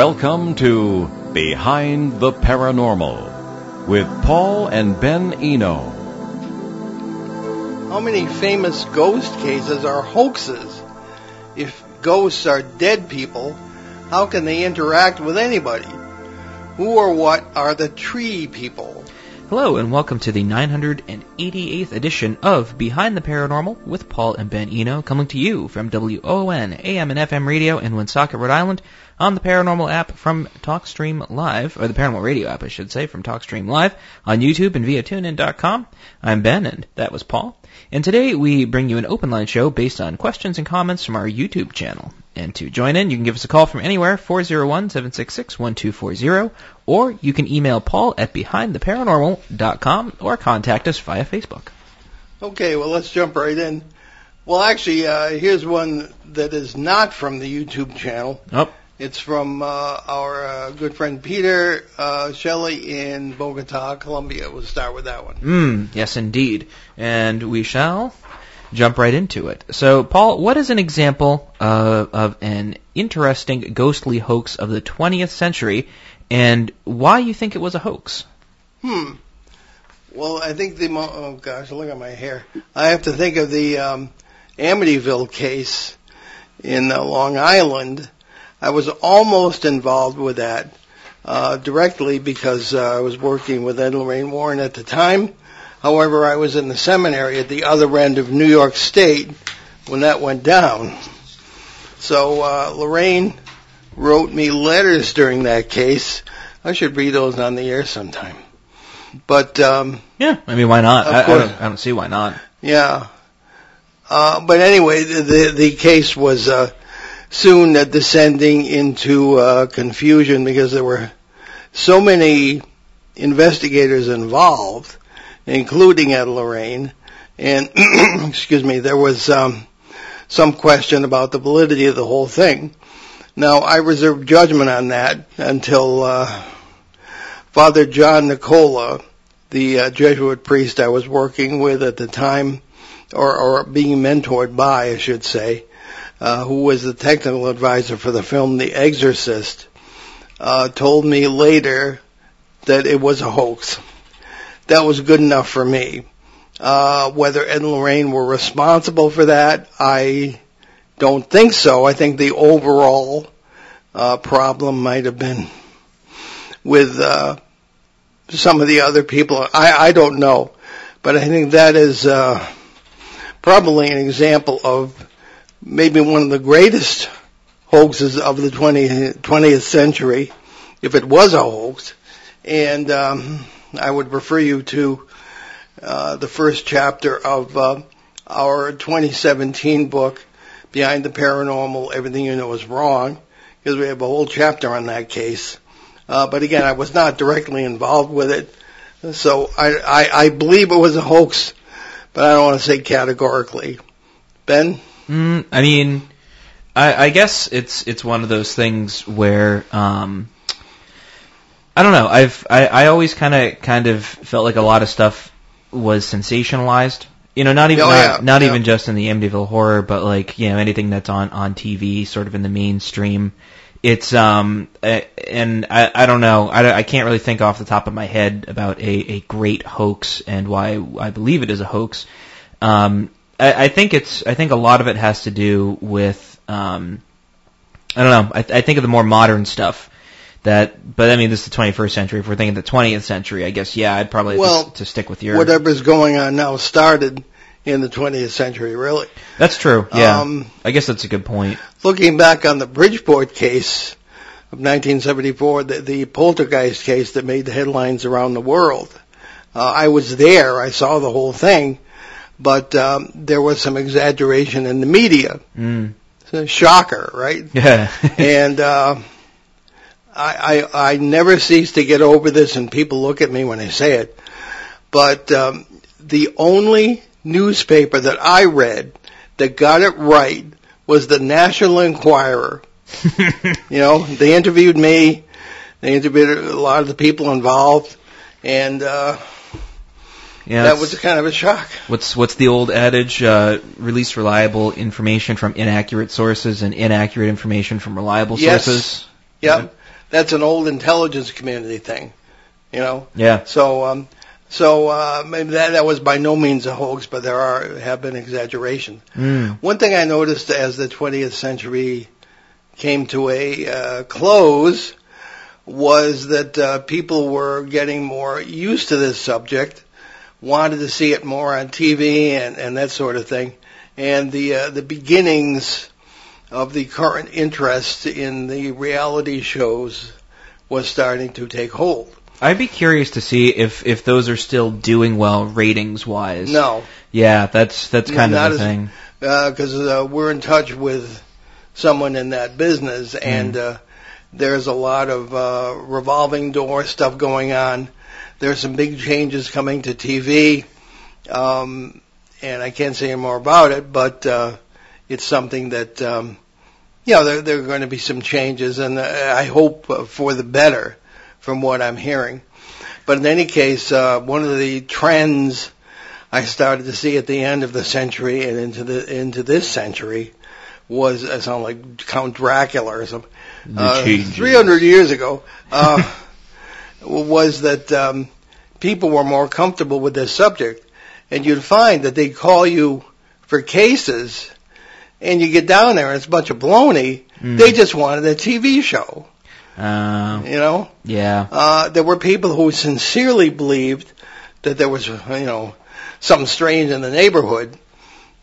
Welcome to Behind the Paranormal with Paul and Ben Eno. How many famous ghost cases are hoaxes? If ghosts are dead people, how can they interact with anybody? Who or what are the tree people? Hello, and welcome to the 988th edition of Behind the Paranormal with Paul and Ben Eno, coming to you from WON AM and FM radio in Woonsocket, Rhode Island, on the Paranormal app from TalkStream Live, or the Paranormal Radio app, I should say, from TalkStream Live, on YouTube and via TuneIn.com. I'm Ben, and that was Paul. And today we bring you an open line show based on questions and comments from our YouTube channel. And to join in, you can give us a call from anywhere, 401-766-1240, or you can email Paul at behindtheparanormal.com or contact us via Facebook. Okay, well, let's jump right in. Well, actually, uh, here's one that is not from the YouTube channel. Oh, It's from uh, our uh, good friend Peter uh, Shelley in Bogota, Colombia. We'll start with that one. mm, yes indeed. And we shall jump right into it. So, Paul, what is an example of, of an interesting ghostly hoax of the 20th century, and why you think it was a hoax? Hmm. Well, I think the mo- oh gosh, look at my hair. I have to think of the um, Amityville case in uh, Long Island. I was almost involved with that uh, directly because uh, I was working with Ed Lorraine Warren at the time. However, I was in the seminary at the other end of New York State when that went down. So uh, Lorraine wrote me letters during that case. I should read those on the air sometime. But um, Yeah, I mean, why not? I, I, don't, I don't see why not. yeah. Uh, but anyway, the, the, the case was uh, soon descending into uh, confusion because there were so many investigators involved, including Ed Lorraine, and excuse me, there was um, some question about the validity of the whole thing. Now, I reserve judgment on that until uh, Father John Nicola, the uh, Jesuit priest I was working with at the time, or, or being mentored by, I should say, uh, who was the technical advisor for the film The Exorcist, uh, told me later that it was a hoax. That was good enough for me. Uh, whether Ed and Lorraine were responsible for that, I don't think so. I think the overall uh, problem might have been with uh, some of the other people. I, I don't know, but I think that is uh, probably an example of maybe one of the greatest hoaxes of the 20th, 20th century, if it was a hoax. And um, I would refer you to uh, the first chapter of uh, our 2017 book, Behind the Paranormal, Everything You Know Is Wrong, because we have a whole chapter on that case. Uh, but again, I was not directly involved with it, so I, I, I believe it was a hoax, but I don't want to say categorically. Ben? Mm, I mean, I, I guess it's it's one of those things where um, I don't know. I've I, I always kind of kind of felt like a lot of stuff was sensationalized. You know, not even Oh, not, yeah, not yeah. even just in the Amityville horror, but like you know anything that's on on TV, sort of in the mainstream. It's um and I I don't know I, I can't really think off the top of my head about a a great hoax and why I believe it is a hoax. Um, I, I think it's I think a lot of it has to do with um I don't know I, I think of the more modern stuff that but I mean this is the 21st century if we're thinking the 20th century I guess yeah I'd probably Well, to, to stick with your Whatever's going on now started in the 20th century, really. that's true yeah Um, I guess that's a good point looking back on the Bridgeport case of 1974, the, the poltergeist case that made the headlines around the world, uh, I was there. I saw the whole thing, but um, there was some exaggeration in the media. mm. It's a shocker, right? yeah and uh, I, I I never cease to get over this, and people look at me when I say it. But um, the only newspaper that I read that got it right was the National Enquirer. You know, they interviewed me. They interviewed a lot of the people involved, and uh, yeah that was kind of a shock. What's what's the old adage? Uh, release reliable information from inaccurate sources and inaccurate information from reliable Yes. sources. Yep. That's an old intelligence community thing, you know. Yeah. So, um, so uh, maybe that that was by no means a hoax, but there are have been exaggerations. Mm. One thing I noticed as the 20th century came to a uh, close was that uh, people were getting more used to this subject, wanted to see it more on TV and, and that sort of thing, and the uh, the beginnings of the current interest in the reality shows was starting to take hold. I'd be curious to see if if those are still doing well ratings wise. No, Yeah, that's that's kind Not of the as- thing. because uh, we're in touch with someone in that business, and uh, there's a lot of uh, revolving door stuff going on. There's some big changes coming to TV, um, and I can't say any more about it, but uh, it's something that um, you know there, there are going to be some changes, and uh, I hope uh, for the better, from what I'm hearing. But in any case, uh, one of the trends I started to see at the end of the century and into the into this century was I sound like Count Dracula or something. Uh, 300 years ago uh, was that um, people were more comfortable with this subject, and you'd find that they'd call you for cases, and you get down there and it's a bunch of baloney. Mm. They just wanted a TV show, Uh, you know. yeah. Uh, there were people who sincerely believed that there was, you know, something strange in the neighborhood,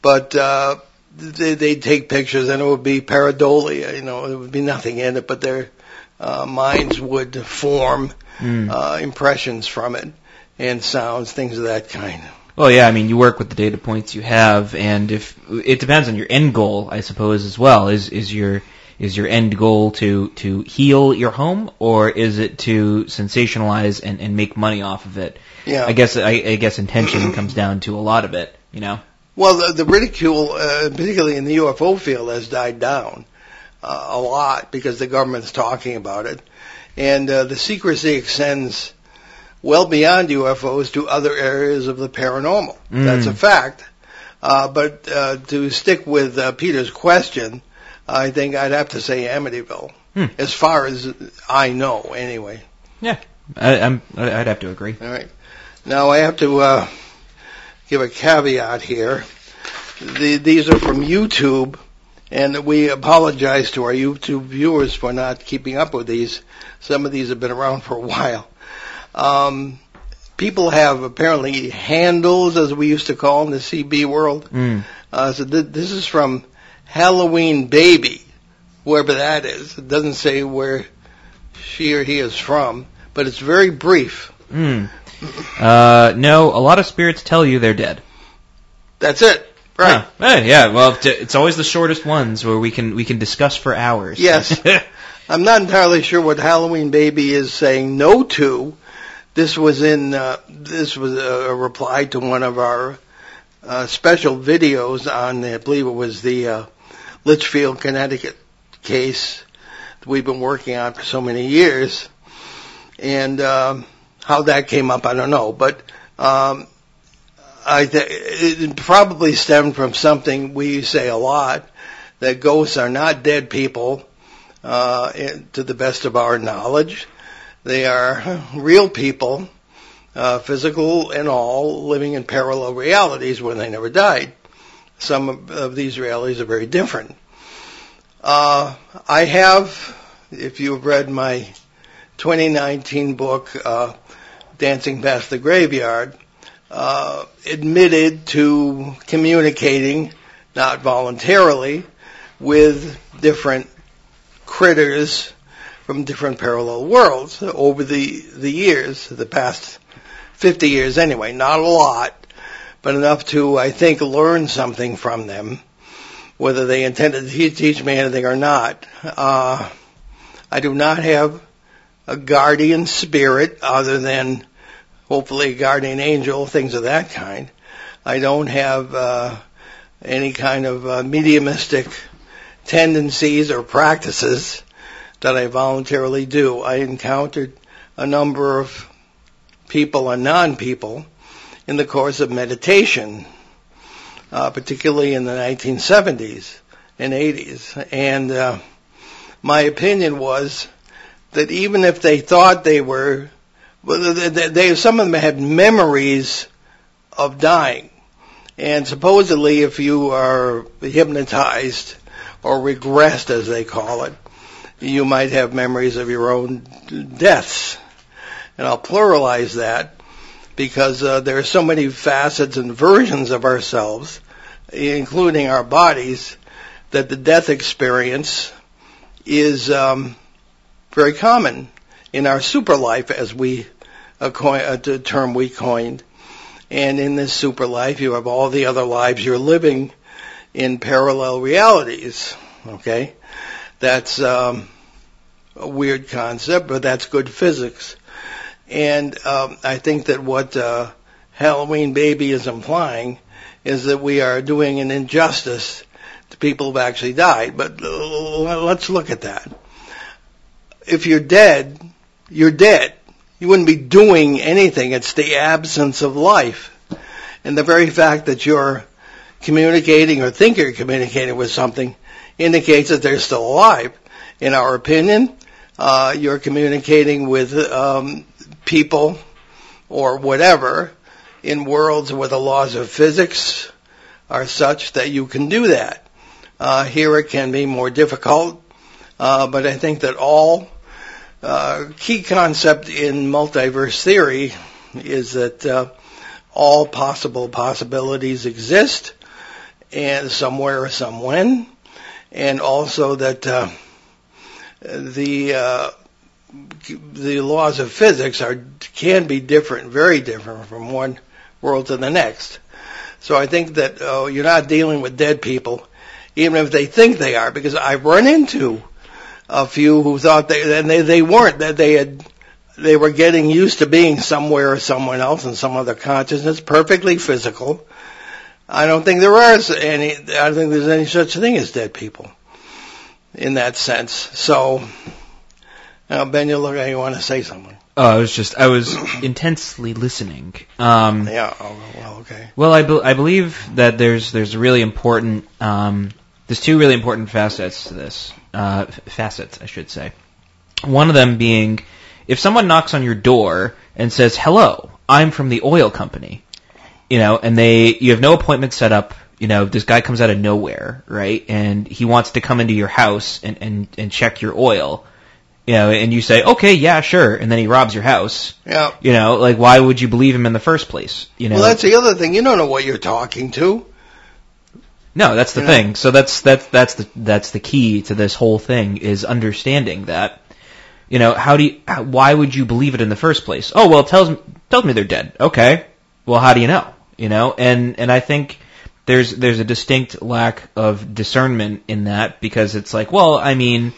but uh, they, they'd take pictures and it would be pareidolia, you know, there would be nothing in it, but their uh, minds would form Mm. uh, impressions from it and sounds, things of that kind. Well, yeah, I mean, you work with the data points you have, and if it depends on your end goal, I suppose as well. Is is your is your end goal to to heal your home, or is it to sensationalize and, and make money off of it? Yeah. I guess I, I guess intention comes down to a lot of it. You know. Well, the, the ridicule, uh, particularly in the UFO field, has died down uh, a lot because the government's talking about it, and uh, the secrecy extends well beyond UFOs to other areas of the paranormal. Mm. That's a fact. Uh, but uh, to stick with uh, Peter's question, I think I'd have to say Amityville, Hmm. as far as I know, anyway. Yeah. I, I'm I'd have to agree. All right. Now I have to uh, give a caveat here. The, these are from YouTube, and we apologize to our YouTube viewers for not keeping up with these. Some of these have been around for a while. Um, people have apparently handles, as we used to call in the CB world. Mm. Uh, so th- this is from Halloween Baby, whoever that is. It doesn't say where she or he is from, but it's very brief. Mm. Uh, no, a lot of spirits tell you they're dead. That's it. Right. Huh. Eh, yeah. Well, it's always the shortest ones where we can we can discuss for hours. Yes. I'm not entirely sure what Halloween Baby is saying no to. This was in uh, this was a reply to one of our uh, special videos on I believe it was the uh, Litchfield, Connecticut case that we've been working on for so many years, and um, how that came up I don't know, but um, I th- it probably stemmed from something we say a lot that ghosts are not dead people uh, to the best of our knowledge. They are real people, uh, physical and all, living in parallel realities where they never died. Some of, of these realities are very different. Uh, I have, if you've read my 2019 book, uh, Dancing Past the Graveyard, uh, admitted to communicating, not voluntarily, with different critters from different parallel worlds over the the years, the past 50 years anyway. Not a lot, but enough to I think learn something from them, whether they intended to teach me anything or not. Uh, I do not have a guardian spirit other than hopefully a guardian angel, things of that kind. I don't have uh, any kind of uh, mediumistic tendencies or practices that I voluntarily do. I encountered a number of people and non-people in the course of meditation, uh, particularly in the 1970s and 80s. And uh, my opinion was that even if they thought they were, well, they, they, some of them had memories of dying. And supposedly if you are hypnotized or regressed as they call it, you might have memories of your own deaths. And I'll pluralize that because uh, there are so many facets and versions of ourselves, including our bodies, that the death experience is um, very common in our super life, as we a, coin, a term we coined. And in this super life, you have all the other lives you're living in parallel realities. Okay, that's um, a weird concept, but that's good physics. And um, I think that what uh, Halloween Baby is implying is that we are doing an injustice to people who've actually died. But uh, let's look at that. If you're dead, you're dead. You wouldn't be doing anything. It's the absence of life. And the very fact that you're communicating or think you're communicating with something indicates that they're still alive. In our opinion, uh, you're communicating with um, people or whatever in worlds where the laws of physics are such that you can do that. Uh, here it can be more difficult, uh, but I think that all uh, key concept in multiverse theory is that uh, all possible possibilities exist, and somewhere or somewhen, and also that uh, the uh, the laws of physics are can be different, very different from one world to the next. So I think that oh, you're not dealing with dead people, even if they think they are, because I've run into a few who thought they and they they weren't that they had they were getting used to being somewhere or someone else in some other consciousness, perfectly physical. I don't think there is any. I don't think there's any such thing as dead people in that sense. So, now Ben, you look like you want to say something. Oh, I was just I was intensely listening. Um, yeah. Oh, well, okay. Well, I, be- I believe that there's there's really important um, there's two really important facets to this uh, facets, I should say. One of them being, if someone knocks on your door and says, "Hello, I'm from the oil company," you know, and they you have no appointment set up. You know, this guy comes out of nowhere, right? And he wants to come into your house and, and, and check your oil. You know, and you say, okay, yeah, sure, and then he robs your house. Yeah. You know, like why would you believe him in the first place? You know. Well, that's the other thing. You don't know what you're talking to. No, that's the You know? thing. So that's that's that's the that's the key to this whole thing is understanding that. You know, how do you, how, why would you believe it in the first place? Oh, well, tells tells me they're dead. Okay. Well, how do you know? You know, and and I think there's there's a distinct lack of discernment in that because it's like, well, I mean,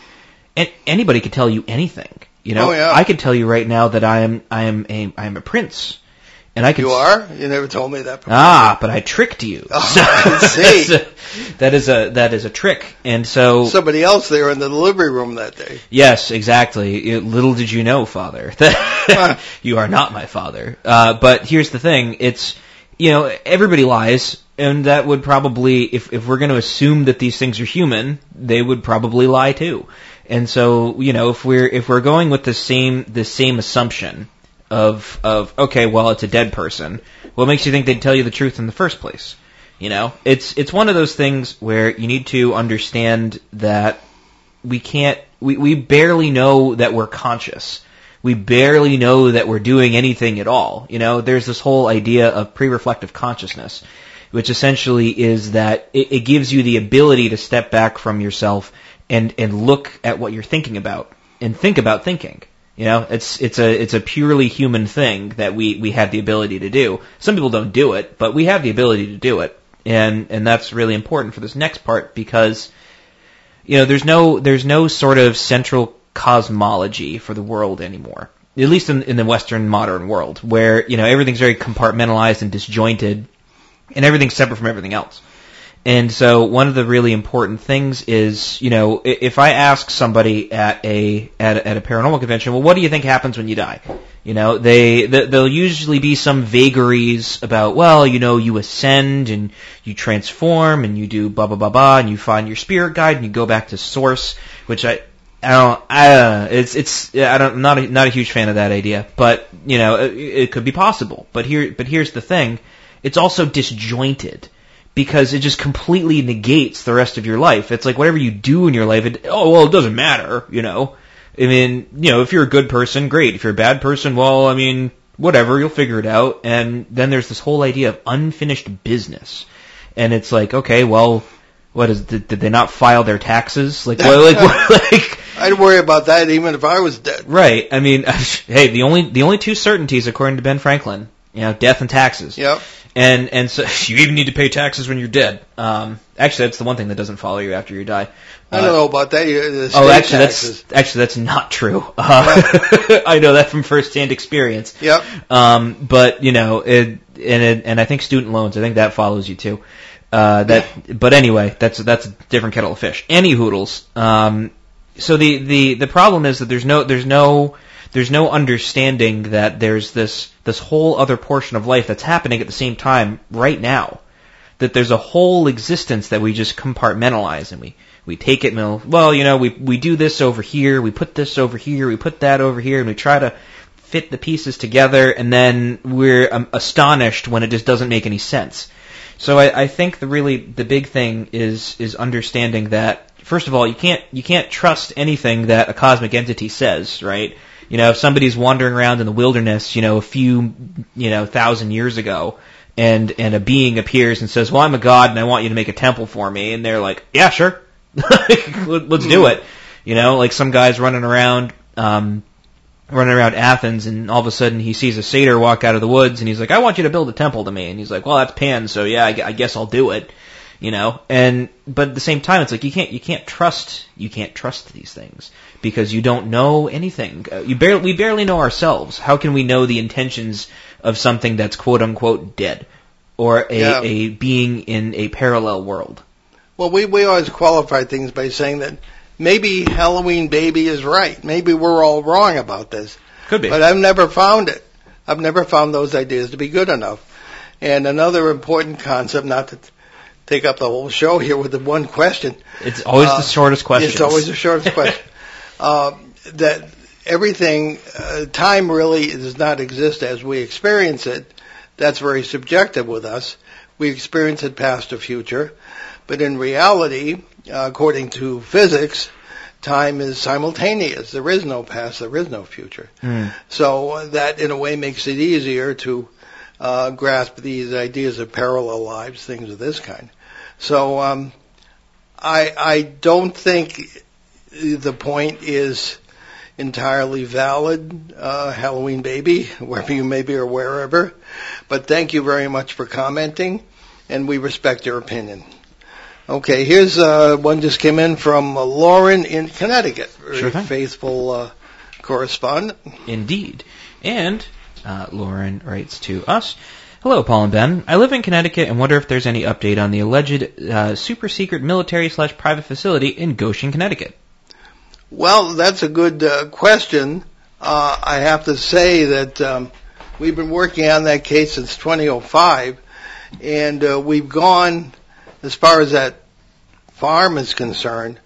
anybody could tell you anything. You know, Oh, yeah. I could tell you right now that I am I am a I am a prince, and I can You are. You never told me that. Before. Ah, but I tricked you. Oh, I see. So, that is a that is a trick, and so Somebody else there in the delivery room that day. yes, exactly. It- little did you know, Father, that you are not my father. Uh, but here's the thing: it's you know everybody lies, and that would probably if if we're going to assume that these things are human, they would probably lie too. And so you know if we're if we're going with the same the same assumption of of okay, well it's a dead person, what makes you think they'd tell you the truth in the first place? You know, it's it's one of those things where you need to understand that we can't we, we barely know that we're conscious. We barely know that we're doing anything at all. You know, there's this whole idea of pre-reflective consciousness, which essentially is that it, it gives you the ability to step back from yourself and and look at what you're thinking about and think about thinking. You know, it's it's a it's a purely human thing that we we have the ability to do. Some people don't do it, but we have the ability to do it, and and that's really important for this next part because you know there's no there's no sort of central cosmology for the world anymore. At least in, in the Western modern world, where you know everything's very compartmentalized and disjointed, and everything's separate from everything else. And so one of the really important things is, you know, if I ask somebody at a at a, at a paranormal convention, well, what do you think happens when you die? You know, they th- there'll usually be some vagaries about, well, you know, you ascend and you transform and you do blah blah blah blah and you find your spirit guide and you go back to source, which I I don't. I don't. It's it's. I don't. I'm not a, not a huge fan of that idea, but you know, it, it could be possible. But here, but here's the thing. It's also disjointed because it just completely negates the rest of your life. It's like whatever you do in your life. It, oh well, it doesn't matter. You know. I mean, you know, if you're a good person, great. If you're a bad person, well, I mean, whatever, you'll figure it out. And then there's this whole idea of unfinished business, and it's like, okay, well, what is? Did, did they not file their taxes? Like, what, like, like I'd worry about that even if I was dead. Right. I mean, hey, the only the only two certainties, according to Ben Franklin, you know, death and taxes. Yep. And and so you even need to pay taxes when you're dead. Um, actually, that's the one thing that doesn't follow you after you die. I don't know about that. Oh, actually, taxes. that's actually that's not true. Uh, I know that from firsthand experience. Yep. Um, but you know, it, and it, and I think student loans. I think that follows you too. Uh, that, but anyway, that's that's a different kettle of fish. Any hoodles. Um, so the the the problem is that there's no there's no there's no understanding that there's this this whole other portion of life that's happening at the same time right now. That there's a whole existence that we just compartmentalize and we we take it and we'll, you know, we we do this over here, we put this over here, we put that over here, and we try to fit the pieces together, and then we're um, astonished when it just doesn't make any sense. So I, I think the really the big thing is is understanding that first of all you can't you can't trust anything that a cosmic entity says, right? You know, if somebody's wandering around in the wilderness, you know, a few you know thousand years ago, and and a being appears and says, "Well, I'm a god, and I want you to make a temple for me," and they're like, "Yeah, sure, let's do it." You know, like some guys running around. Um, running around Athens, and all of a sudden he sees a satyr walk out of the woods, and he's like, "I want you to build a temple to me." And he's like, "Well, that's Pan, so yeah, I, I guess I'll do it." You know, and but at the same time, it's like you can't you can't trust you can't trust these things because you don't know anything. Uh, You barely we barely know ourselves. How can we know the intentions of something that's quote unquote dead or a, Yeah. a being in a parallel world? Well, we, we always qualify things by saying that maybe Halloween Baby is right. Maybe we're all wrong about this. Could be. But I've never found it. I've never found those ideas to be good enough. And another important concept, not to t- take up the whole show here with the one question. It's always Uh, the shortest question. It's always the shortest question. uh, that everything, uh, time really does not exist as we experience it. That's very subjective with us. We experience it past or future. But in reality, uh, according to physics, time is simultaneous. There is no past, there is no future. Mm. So uh, that in a way makes it easier to uh, grasp these ideas of parallel lives, things of this kind. So um, I I don't think the point is entirely valid, uh, Halloween baby, wherever you may be or wherever. But thank you very much for commenting, and we respect your opinion. Okay, here's uh, one just came in from uh, Lauren in Connecticut. Very Sure faithful uh, correspondent. Indeed. And uh, Lauren writes to us. Hello, Paul and Ben. I live in Connecticut and wonder if there's any update on the alleged uh, super secret military slash private facility in Goshen, Connecticut. Well, that's a good uh, question. Uh, I have to say that um, we've been working on that case since 2005, and uh, we've gone as far as that farm is concerned.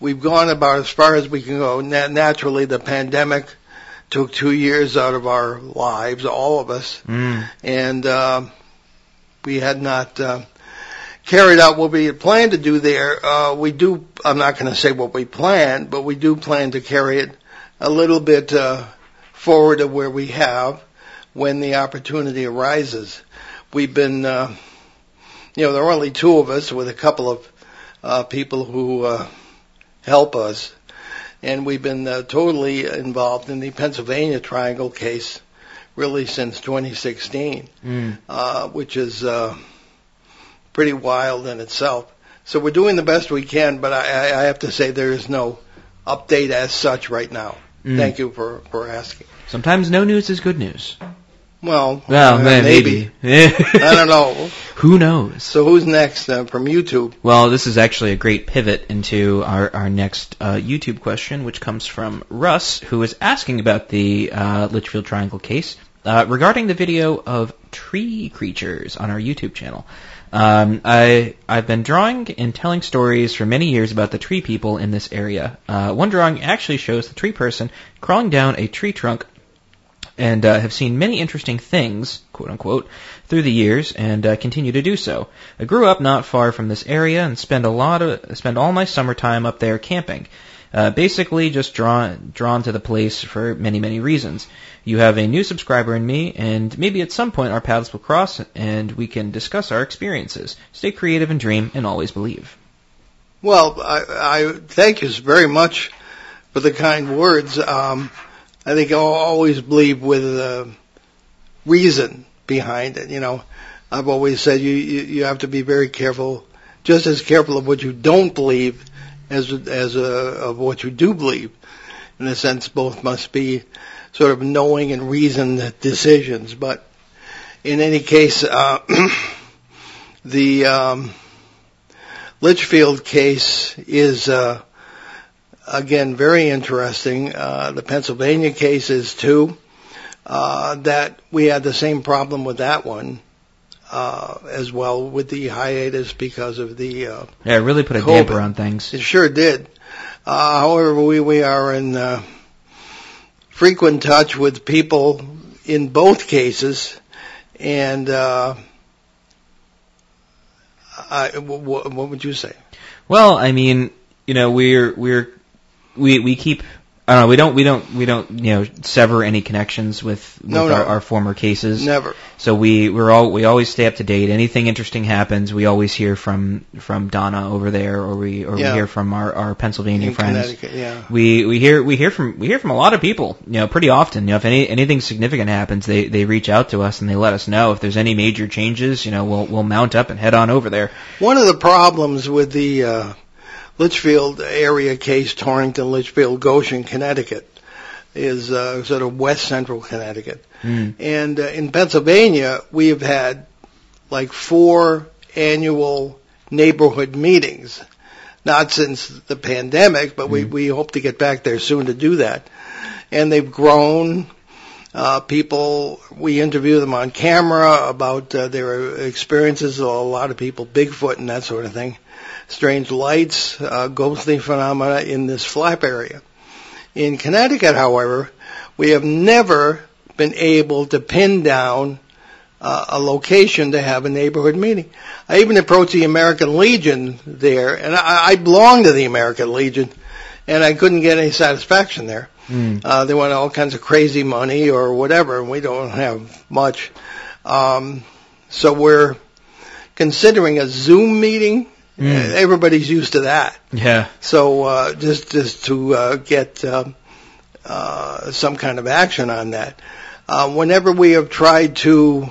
We've gone about as far as we can go. Na- naturally, the pandemic took two years out of our lives, all of us, Mm. and uh, we had not uh, carried out what we had planned to do there. Uh, we do. I'm not going to say what we planned, but we do plan to carry it a little bit uh, forward of where we have when the opportunity arises. We've been, uh, you know, there are only two of us with a couple of uh, people who uh, help us, and we've been uh, totally involved in the Pennsylvania Triangle case really since 2016 Mm. uh, which is uh, pretty wild in itself. So we're doing the best we can, but I, I have to say there is no update as such right now. Mm. Thank you for, for asking. Sometimes no news is good news. Well, Well, uh, man, maybe. I don't know. Who knows? So who's next uh, from YouTube? Well, this is actually a great pivot into our, our next uh, YouTube question, which comes from Russ, who is asking about the uh, Litchfield Triangle case uh, regarding the video of tree creatures on our YouTube channel. Um, I I've been drawing and telling stories for many years about the tree people in this area. Uh, one drawing actually shows the tree person crawling down a tree trunk, and uh, have seen many interesting things, quote unquote, through the years, and uh, continue to do so. I grew up not far from this area and spend a lot of spend all my summertime up there camping. Uh, basically, just drawn drawn to the place for many many reasons. You have a new subscriber in me, and maybe at some point our paths will cross, and we can discuss our experiences. Stay creative and dream, and always believe. Well, I, I thank you very much for the kind words. Um, I think I'll always believe with uh, reason behind it. You know, I've always said you, you you have to be very careful, just as careful of what you don't believe as as uh, of what you do believe. In a sense, both must be sort of knowing and reasoned decisions. But in any case, uh, the um, Litchfield case is uh, again very interesting. Uh, the Pennsylvania case is too. Uh, that we had the same problem with that one uh, as well with the hiatus because of the uh, Yeah, it really put a COVID. damper on things. it sure did. Uh, however, we we are in uh, frequent touch with people in both cases, and uh, I, w- w- what would you say? Well, I mean, you know, we're we're we we keep. I don't know. We don't. We don't. We don't. You know, sever any connections with, with No, no. Our, our former cases. Never. So we we're all we always stay up to date. Anything interesting happens, we always hear from from Donna over there, or we or Yeah. we hear from our our Pennsylvania in friends. Yeah. We we hear we hear from we hear from a lot of people. You know, pretty often. You know, if any anything significant happens, they they reach out to us and they let us know if there's any major changes. You know, we'll we'll mount up and head on over there. One of the problems with the uh, Litchfield area case, Torrington, Litchfield, Goshen, Connecticut, is uh, sort of west central Connecticut. Mm. And uh, in Pennsylvania, we have had like four annual neighborhood meetings. Not since the pandemic, but we, Mm. we hope to get back there soon to do that. And they've grown. Uh, people, we interview them on camera about uh, their experiences. A lot of people, Bigfoot and that sort of thing. Strange lights, uh, ghostly phenomena in this flap area. In Connecticut, however, we have never been able to pin down uh, a location to have a neighborhood meeting. I even approached the American Legion there, and I, I belong to the American Legion, and I couldn't get any satisfaction there. Mm. Uh, they want all kinds of crazy money or whatever, and we don't have much. Um, so we're considering a Zoom meeting. Mm. Everybody's used to that. Yeah. So uh, just just to uh, get um, uh, some kind of action on that. Uh, whenever we have tried to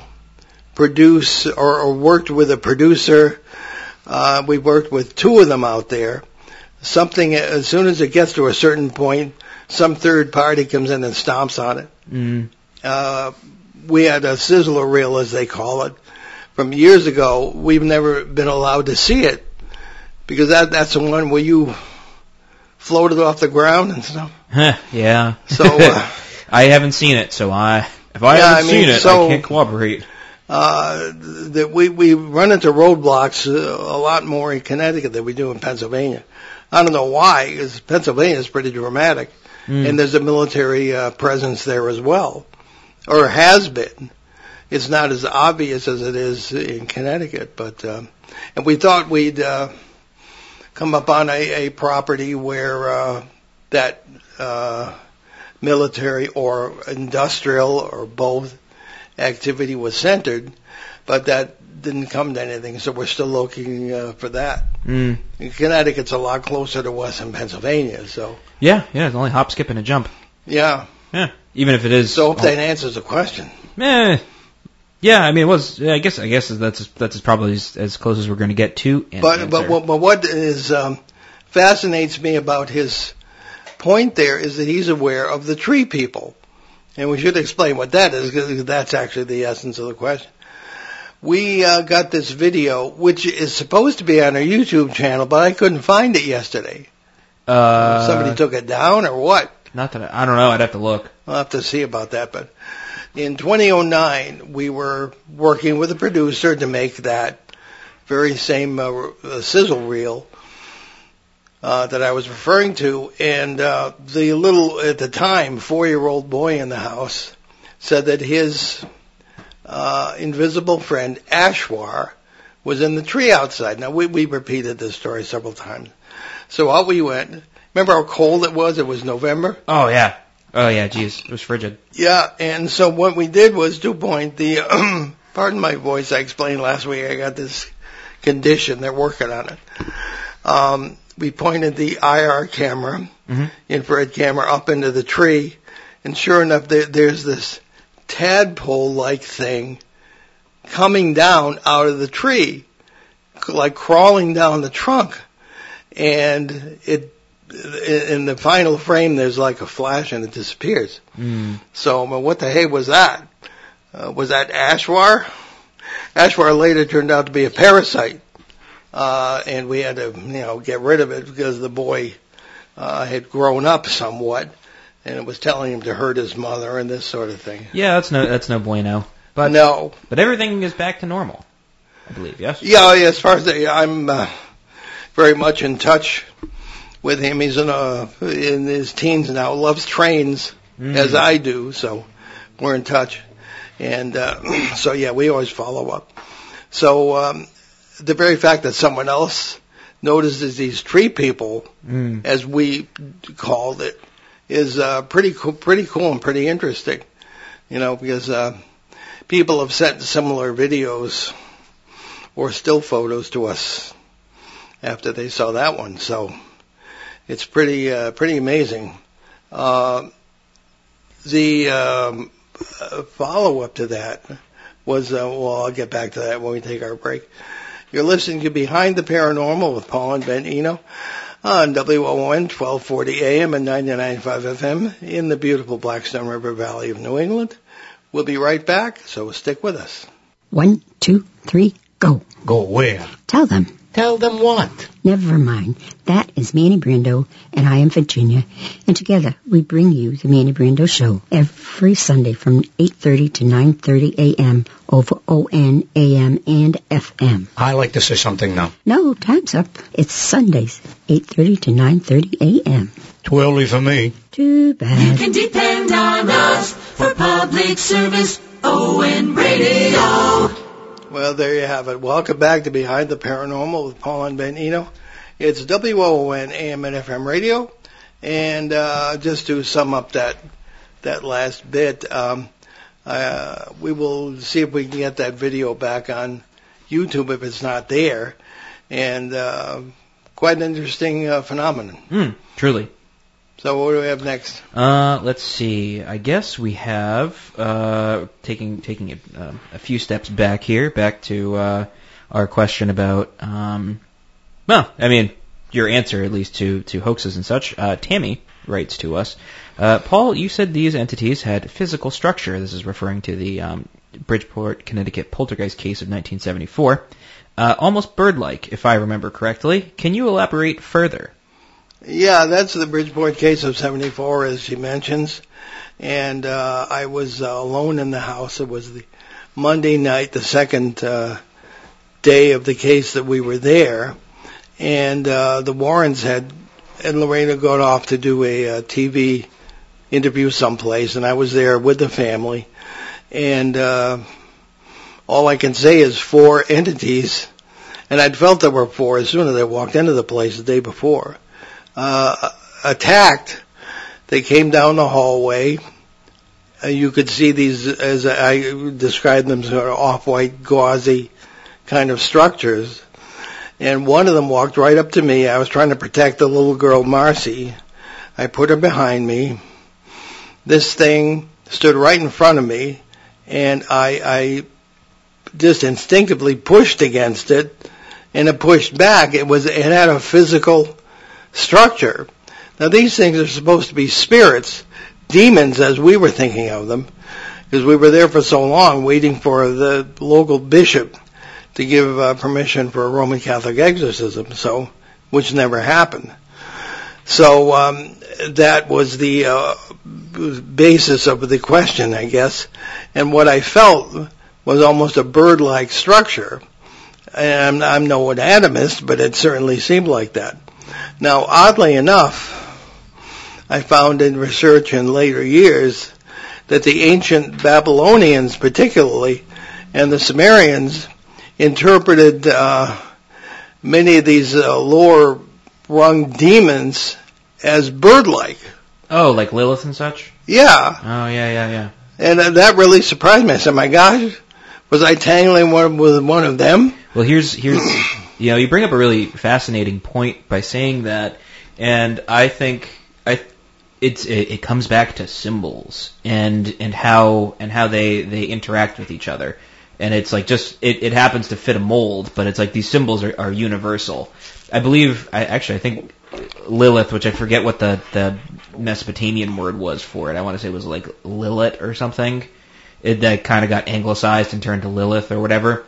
produce or, or worked with a producer, uh, we worked with two of them out there. Something as soon as it gets to a certain point, some third party comes in and stomps on it. Mm. Uh, we had a sizzler reel, as they call it, from years ago. We've never been allowed to see it because that that's the one where you floated off the ground and stuff. Huh, yeah. So, uh, I haven't seen it, so I if I Yeah, haven't I mean, seen it, so- I can't cooperate. uh, that we we run into roadblocks uh, a lot more in Connecticut than we do in Pennsylvania. I don't know why, because Pennsylvania is pretty dramatic, Mm. and there's a military uh, presence there as well, or has been. It's not as obvious as it is in Connecticut, but um, and we thought we'd uh, come up on a, a property where uh, that uh, military or industrial or both activity was centered, but that didn't come to anything. So we're still looking uh, for that. Mm. Connecticut's a lot closer to us than Pennsylvania, so Yeah, yeah. It's only hop, skip, and a jump. yeah. Yeah. Even if it is. So hope that answers the question. Eh. Yeah, I mean, it was. I guess. I guess that's that's probably as, as close as we're going to get to. an But answer. but what- but what is um, fascinates me about his point there is that he's aware of the tree people, and we should explain what that is because that's actually the essence of the question. We uh, got this video, which is supposed to be on our YouTube channel, but I couldn't find it yesterday. uh, Somebody took it down or what? Not that I, I don't know. I'd have to look. I'll have to see about that. But in 2009, we were working with a producer to make that very same uh, sizzle reel uh, that I was referring to, and uh, the little at the time four year old boy in the house said that his uh, invisible friend Ashwar was in the tree outside. Now we we repeated this story several times. So out we went. Remember how cold it was? It was November. Oh yeah. Oh yeah. Geez, it was frigid. Yeah, and so what we did was to point the. pardon my voice. I explained last week. I got this condition. They're working on it. Um, we pointed the IR camera, mm-hmm. infrared camera, up into the tree, and sure enough, there, there's this tadpole-like thing coming down out of the tree, like crawling down the trunk, and it. In the final frame, there's like a flash and it disappears. Mm. So, well, what the hey was that? Uh, was that Ashwar? Ashwar later turned out to be a parasite uh, and we had to, you know, get rid of it because the boy uh, had grown up somewhat, and it was telling him to hurt his mother and this sort of thing. Yeah, that's no, that's no bueno. But no, but everything is back to normal, I believe. Yes. Yeah, as far as the, I'm uh, very much in touch with him. He's in a in his teens now, loves trains mm. as I do, so we're in touch. And uh, so yeah, we always follow up. So um, the very fact that someone else notices these tree people, mm. as we called it, is uh, pretty cool, pretty cool and pretty interesting. You know, because uh, people have sent similar videos or still photos to us after they saw that one. So it's pretty uh, pretty amazing. Uh, the um, uh, follow up to that was uh, well, I'll get back to that when we take our break. You're listening to Behind the Paranormal with Paul and Ben Eno on WON 1240 AM and 99.5 FM in the beautiful Blackstone River Valley of New England. We'll be right back, so stick with us. One, two, three, go. Go where? Tell them. Tell them what? Never mind. That is Manny Brando, and I am Virginia. And together we bring you the Manny Brando Show every Sunday from 8.30 to 9.30 a.m. over ON, AM, and FM. I like to say something now. No, time's up. It's Sundays, 8.30 to 9.30 a.m. Too early for me. Too bad. You can depend on us for public service, ON Radio. Well, there you have it. Welcome back to Behind the Paranormal with Paul and Ben Eno. It's WON AM and FM radio. And uh, just to sum up that that last bit, um, uh, we will see if we can get that video back on YouTube if it's not there. And uh, quite an interesting uh, phenomenon. Mm, truly. So what do we have next? Uh, let's see. I guess we have uh, taking taking a, uh, a few steps back here, back to uh, our question about. Um, well, I mean, your answer at least to to hoaxes and such. Uh, Tammy writes to us. Uh, Paul, you said these entities had physical structure. This is referring to the um, Bridgeport, Connecticut poltergeist case of 1974. Uh, almost bird-like, if I remember correctly. Can you elaborate further? Yeah, that's the Bridgeport case of 74, as she mentions. And uh, I was uh, alone in the house. It was the Monday night, the second uh, day of the case that we were there. And uh, the Warrens had, and Lorraine got off to do a, uh, TV interview someplace, and I was there with the family. And uh, all I can say is four entities, and I'd felt there were four as soon as I walked into the place the day before uh, attacked. They came down the hallway. Uh, you could see these, as I described them, sort of off-white, gauzy kind of structures. And one of them walked right up to me. I was trying to protect the little girl, Marcy. I put her behind me. This thing stood right in front of me, and I, I just instinctively pushed against it, and it pushed back. It was, it had a physical structure. Now these things are supposed to be spirits, demons as we were thinking of them, because we were there for so long waiting for the local bishop to give uh, permission for a Roman Catholic exorcism, so which never happened. So um, that was the uh, basis of the question, I guess. And what I felt was almost a bird-like structure, and I'm, I'm no anatomist, but it certainly seemed like that. Now, oddly enough, I found in research in later years that the ancient Babylonians, particularly, and the Sumerians interpreted uh, many of these uh, lower rung demons as bird-like. Oh, like Lilith and such. Yeah, Oh yeah, yeah, yeah. and uh, that really surprised me. I said, "My gosh, was I tangling one with one of them?" Well, here's here's you know you bring up a really fascinating point by saying that, and I think I it's it, it comes back to symbols and and how and how they they interact with each other, and it's like just it, it happens to fit a mold, but it's like these symbols are, are universal. I believe I actually I think Lilith, which I forget what the the Mesopotamian word was for it. I want to say it was like Lilitu or something. It that kind of got anglicized and turned to Lilith or whatever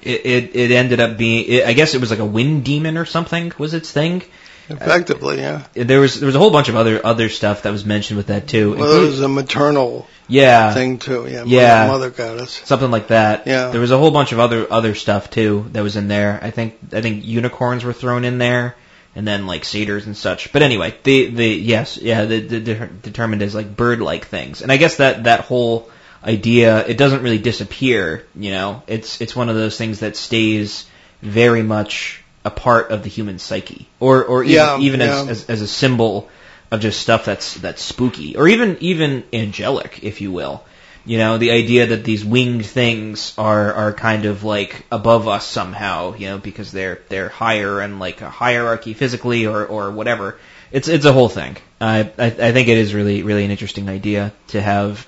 it, it it ended up being it, I guess it was like a wind demon or something was its thing. Effectively, yeah. There was there was a whole bunch of other other stuff that was mentioned with that too. Well, it was a maternal yeah, thing too. Yeah, Yeah. Mother, goddess. something like that. Yeah. There was a whole bunch of other other stuff too that was in there. I think I think unicorns were thrown in there, and then like cedars and such. But anyway, the the yes yeah the, the, de- determined as like bird like things, and I guess that that whole idea it doesn't really disappear. You know, it's it's one of those things that stays very much a part of the human psyche, or or even, Yeah, even yeah. as, as as a symbol of just stuff that's that's spooky, or even even angelic, if you will. You know, the idea that these winged things are are kind of like above us somehow, you know, because they're they're higher and like a hierarchy physically or or whatever. It's it's a whole thing. I I, I think it is really really an interesting idea to have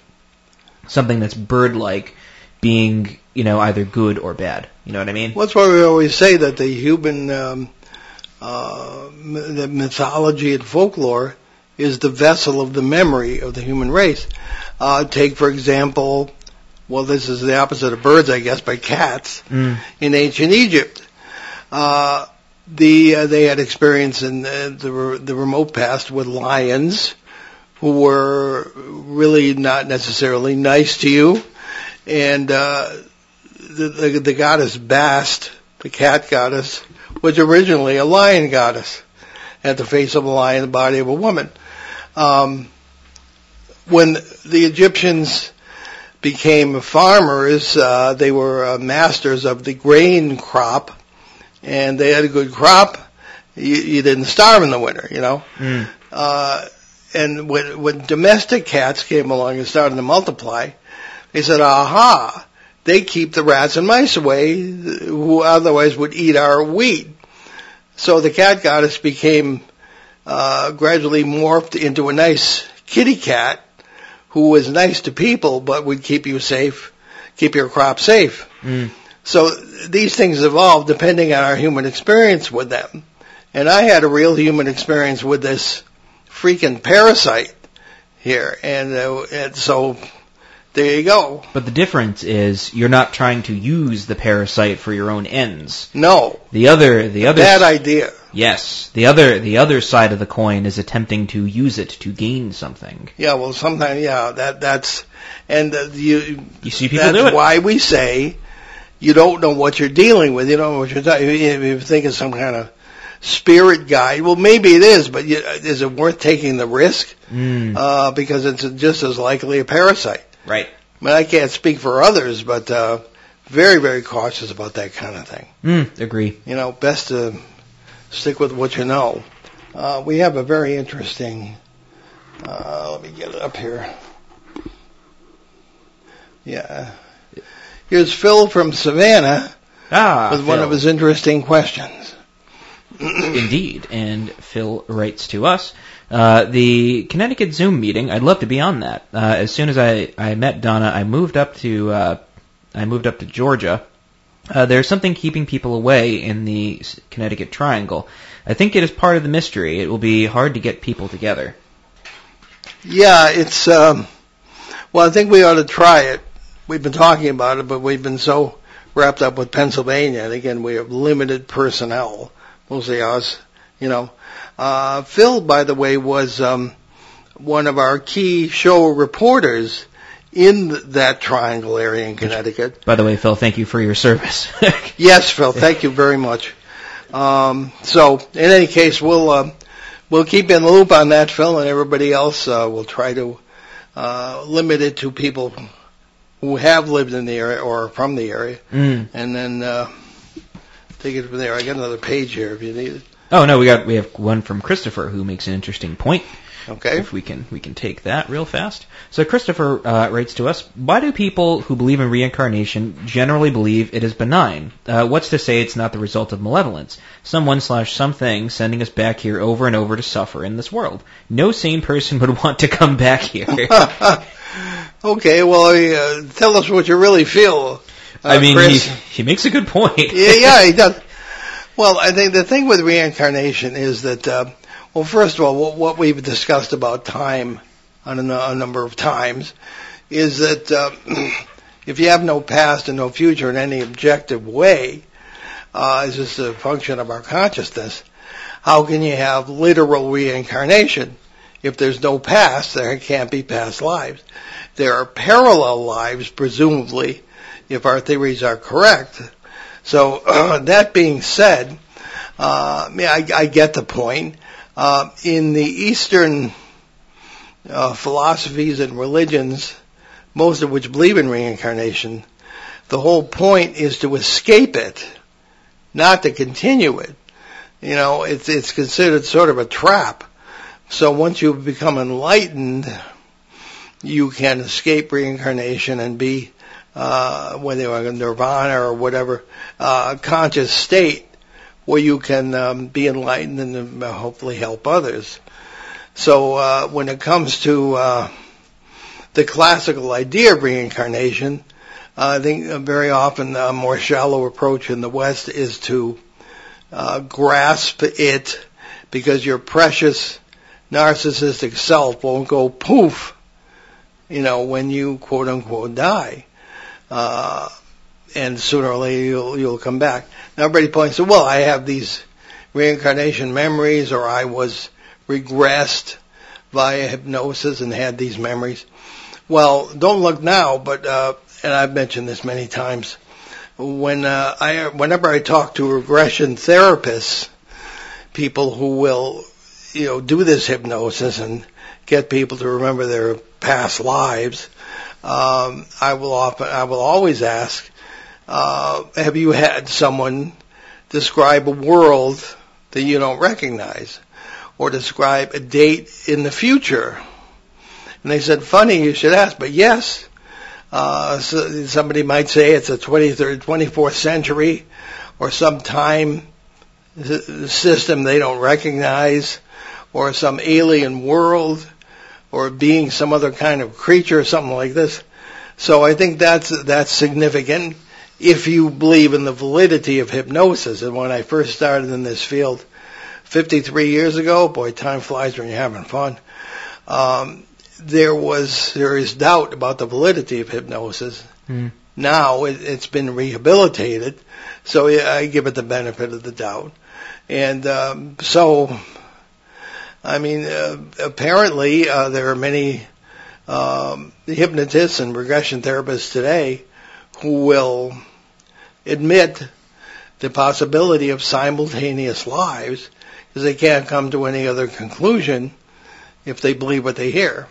something that's bird like being you know either good or bad. You know what I mean? Well, that's why we always say that the human um, uh, the mythology and folklore is the vessel of the memory of the human race. Uh, take, for example, well, this is the opposite of birds, I guess, by cats Mm. in ancient Egypt. Uh, the uh, they had experience in the, the the remote past with lions who were really not necessarily nice to you, and uh, the, the the goddess Bast, the cat goddess, was originally a lion goddess, had the face of a lion, the body of a woman. Um, when the Egyptians became farmers, uh, they were uh, masters of the grain crop, and they had a good crop. You, you didn't starve in the winter, you know. Mm. Uh, and when, when domestic cats came along and started to multiply, they said, aha, they keep the rats and mice away who otherwise would eat our wheat. So the cat goddess became uh, gradually morphed into a nice kitty cat who was nice to people but would keep you safe, keep your crop safe. Mm. So these things evolve depending on our human experience with them. And I had a real human experience with this freaking parasite here. And, uh, and so there you go. But the difference is you're not trying to use the parasite for your own ends. No, The other the other bad idea. Yes, the other the other side of the coin is attempting to use it to gain something. Yeah, well, sometimes, yeah, that that's, and uh, you. You see people that's do it. That's why we say you don't know what you're dealing with. You don't know what you're talking. If you think it's some kind of spirit guide, well, maybe it is, but you, is it worth taking the risk? Mm, Uh, because it's just as likely a parasite. right. I mean, I can't speak for others, but uh, very, very cautious about that kind of thing. Mm, agree. You know, best to stick with what you know. Uh, we have a very interesting. Uh, let me get it up here. Yeah. Here's Phil from Savannah Ah, with one of his interesting questions. Indeed, and Phil writes to us. Uh, the Connecticut Zoom meeting, I'd love to be on that. Uh, as soon as I, I met Donna, I moved up to uh, I moved up to Georgia. Uh, there's something keeping people away in the Connecticut Triangle. I think it is part of the mystery. It will be hard to get people together. Yeah, it's. Um, well, I think we ought to try it. We've been talking about it, but we've been so wrapped up with Pennsylvania, and again, we have limited personnel, mostly us. You know, uh, Phil, by the way, was um, one of our key show reporters in that triangle area in Connecticut. By the way, Phil, thank you for your service. Yes, Phil, thank you very much. Um, so, in any case, we'll uh, we'll keep in the loop on that, Phil, and everybody else. Uh, we'll try to uh, limit it to people who have lived in the area or from the area, mm. and then uh, take it from there. I got another page here if you need it. Oh no, we got we have one from Christopher who makes an interesting point. Okay. If we can we can take that real fast. So Christopher uh, writes to us: Why do people who believe in reincarnation generally believe it is benign? Uh, what's to say it's not the result of malevolence? Someone slash something sending us back here over and over to suffer in this world. No sane person would want to come back here. okay, well, uh, tell us what you really feel. I mean, Chris. he, he makes a good point. yeah, yeah, he does. Well, I think the thing with reincarnation is that, uh, well, first of all, what, what we've discussed about time on a, a number of times is that uh, if you have no past and no future in any objective way, uh, it's just a function of our consciousness. How can you have literal reincarnation? If there's no past, there can't be past lives. There are parallel lives, presumably, if our theories are correct. So that being said, uh, I, I get the point. Uh, in the Eastern uh, philosophies and religions, most of which believe in reincarnation, the whole point is to escape it, not to continue it. You know, it's it's considered sort of a trap. So once you become enlightened, you can escape reincarnation and be uh, whether you're in nirvana or whatever uh, conscious state where you can um, be enlightened and uh, hopefully help others. So uh, when it comes to uh, the classical idea of reincarnation, uh, I think uh, very often a more shallow approach in the West is to uh, grasp it because your precious narcissistic self won't go poof, you know, when you quote unquote die. Uh, and sooner or later you'll, you'll come back. Now everybody points to, well, I have these reincarnation memories or I was regressed via hypnosis and had these memories. Well, don't look now, but, uh, and I've mentioned this many times, when, uh, I, whenever I talk to regression therapists, people who will, you know, do this hypnosis and get people to remember their past lives, um, I will often, I will always ask, uh, have you had someone describe a world that you don't recognize or describe a date in the future? And they said, funny you should ask, but yes, uh, so somebody might say it's a 23rd, 24th century or some time system they don't recognize or some alien world or being some other kind of creature or something like this. So I think that's, that's significant if you believe in the validity of hypnosis. And when I first started in this field 53 years ago, boy, time flies when you're having fun. Um, there was, there is doubt about the validity of hypnosis. Mm. Now it, it's been rehabilitated, so I give it the benefit of the doubt. And um, so, I mean, uh, apparently uh, there are many um, hypnotists and regression therapists today who will admit the possibility of simultaneous lives because they can't come to any other conclusion if they believe what they hear.